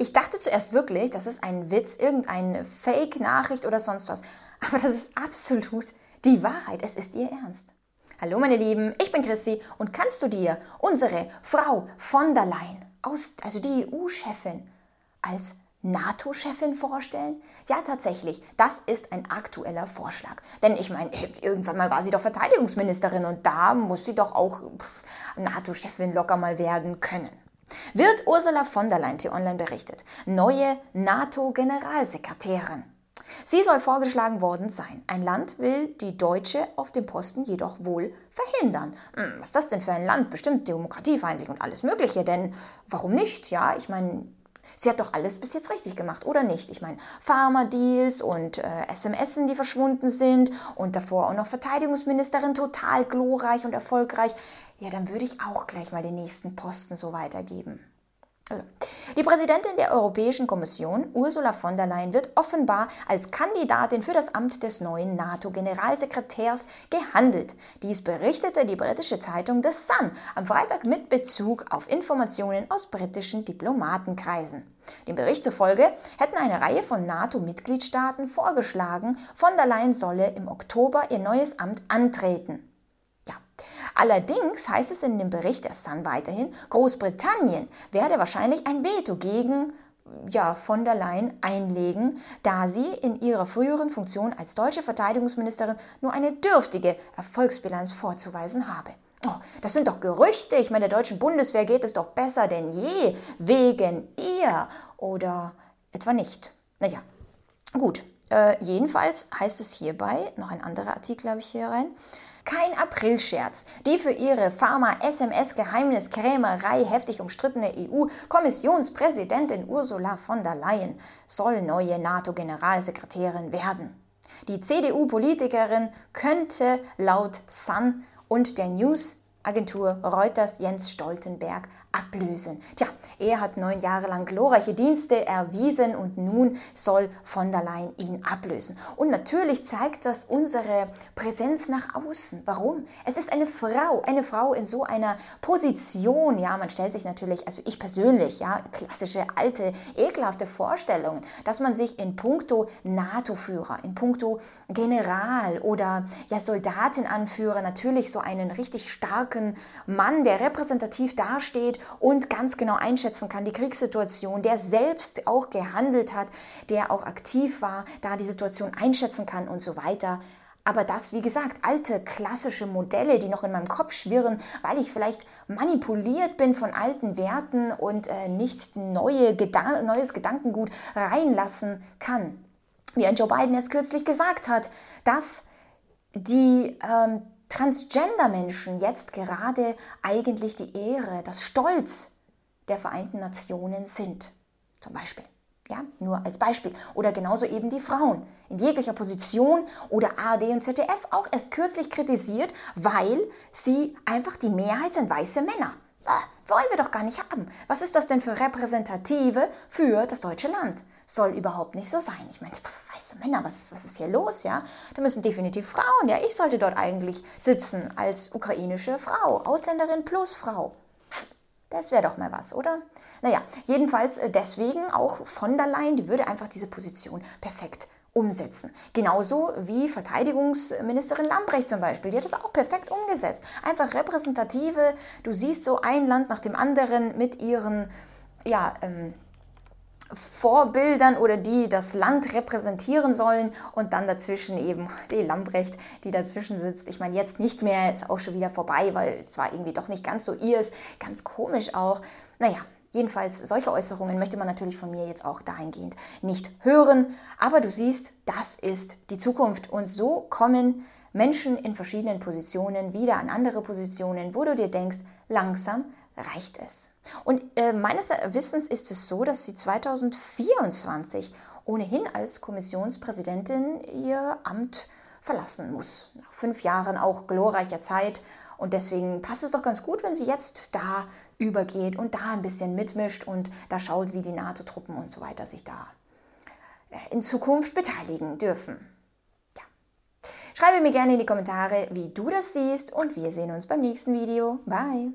Ich dachte zuerst wirklich, das ist ein Witz, irgendeine Fake-Nachricht oder sonst was. Aber das ist absolut die Wahrheit. Es ist ihr Ernst. Hallo meine Lieben, ich bin Christi und kannst du dir unsere Frau von der Leyen, aus, also die EU-Chefin, als NATO-Chefin vorstellen? Ja, tatsächlich, das ist ein aktueller Vorschlag. Denn ich meine, irgendwann mal war sie doch Verteidigungsministerin und da muss sie doch auch NATO-Chefin locker mal werden können. Wird Ursula von der Leyen, T-Online berichtet, neue NATO-Generalsekretärin. Sie soll vorgeschlagen worden sein. Ein Land will die Deutsche auf dem Posten jedoch wohl verhindern. Hm, was ist das denn für ein Land? Bestimmt demokratiefeindlich und alles Mögliche. Denn warum nicht? Ja, ich meine, Sie hat doch alles bis jetzt richtig gemacht, oder nicht? Ich meine, Pharma-Deals und äh, SMSen, die verschwunden sind und davor auch noch Verteidigungsministerin, total glorreich und erfolgreich. Ja, dann würde ich auch gleich mal den nächsten Posten so weitergeben. Also, die Präsidentin der Europäischen Kommission, Ursula von der Leyen, wird offenbar als Kandidatin für das Amt des neuen NATO-Generalsekretärs gehandelt. Dies berichtete die britische Zeitung The Sun am Freitag mit Bezug auf Informationen aus britischen Diplomatenkreisen. Dem Bericht zufolge hätten eine Reihe von NATO-Mitgliedstaaten vorgeschlagen, von der Leyen solle im Oktober ihr neues Amt antreten. Allerdings heißt es in dem Bericht der Sun weiterhin, Großbritannien werde wahrscheinlich ein Veto gegen ja, von der Leyen einlegen, da sie in ihrer früheren Funktion als deutsche Verteidigungsministerin nur eine dürftige Erfolgsbilanz vorzuweisen habe. Oh, das sind doch Gerüchte. Ich meine, der deutschen Bundeswehr geht es doch besser denn je wegen ihr oder etwa nicht. Naja, gut. Äh, jedenfalls heißt es hierbei, noch ein anderer Artikel habe ich hier rein, kein Aprilscherz. Die für ihre Pharma-SMS-Geheimniskrämerei heftig umstrittene EU-Kommissionspräsidentin Ursula von der Leyen soll neue NATO-Generalsekretärin werden. Die CDU-Politikerin könnte laut Sun und der News-Agentur Reuters Jens Stoltenberg ablösen. Tja, er hat neun Jahre lang glorreiche Dienste erwiesen und nun soll von der Leyen ihn ablösen. Und natürlich zeigt das unsere Präsenz nach außen. Warum? Es ist eine Frau, eine Frau in so einer Position. Ja, man stellt sich natürlich, also ich persönlich, ja, klassische alte, ekelhafte Vorstellungen, dass man sich in puncto NATO-Führer, in puncto General oder ja Soldatenanführer natürlich so einen richtig starken Mann, der repräsentativ dasteht und ganz genau einschätzen kann, die Kriegssituation, der selbst auch gehandelt hat, der auch aktiv war, da die Situation einschätzen kann und so weiter. Aber das, wie gesagt, alte klassische Modelle, die noch in meinem Kopf schwirren, weil ich vielleicht manipuliert bin von alten Werten und äh, nicht neue Gedan neues Gedankengut reinlassen kann. Wie ein Joe Biden es kürzlich gesagt hat, dass die ähm, Transgender-Menschen jetzt gerade eigentlich die Ehre, das Stolz der Vereinten Nationen sind. Zum Beispiel. Ja, nur als Beispiel. Oder genauso eben die Frauen in jeglicher Position oder ARD und ZDF auch erst kürzlich kritisiert, weil sie einfach die Mehrheit sind weiße Männer. Wollen wir doch gar nicht haben. Was ist das denn für Repräsentative für das deutsche Land? Soll überhaupt nicht so sein. Ich meine, weiße Männer, was, was ist hier los, ja? Da müssen definitiv Frauen, ja, ich sollte dort eigentlich sitzen als ukrainische Frau, Ausländerin plus Frau. Das wäre doch mal was, oder? Naja, jedenfalls äh, deswegen auch von der Leyen, die würde einfach diese Position perfekt umsetzen. Genauso wie Verteidigungsministerin Lambrecht zum Beispiel, die hat das auch perfekt umgesetzt. Einfach repräsentative, du siehst so ein Land nach dem anderen mit ihren, ja, ähm, Vorbildern oder die das Land repräsentieren sollen und dann dazwischen eben die Lambrecht, die dazwischen sitzt. Ich meine, jetzt nicht mehr, ist auch schon wieder vorbei, weil es war irgendwie doch nicht ganz so ihr ist. Ganz komisch auch. Naja, jedenfalls solche Äußerungen möchte man natürlich von mir jetzt auch dahingehend nicht hören. Aber du siehst, das ist die Zukunft und so kommen Menschen in verschiedenen Positionen wieder an andere Positionen, wo du dir denkst, langsam reicht es. Und äh, meines Wissens ist es so, dass sie 2024 ohnehin als Kommissionspräsidentin ihr Amt verlassen muss. Nach fünf Jahren auch glorreicher Zeit. Und deswegen passt es doch ganz gut, wenn sie jetzt da übergeht und da ein bisschen mitmischt und da schaut, wie die NATO-Truppen und so weiter sich da äh, in Zukunft beteiligen dürfen. Ja. Schreibe mir gerne in die Kommentare, wie du das siehst und wir sehen uns beim nächsten Video. Bye!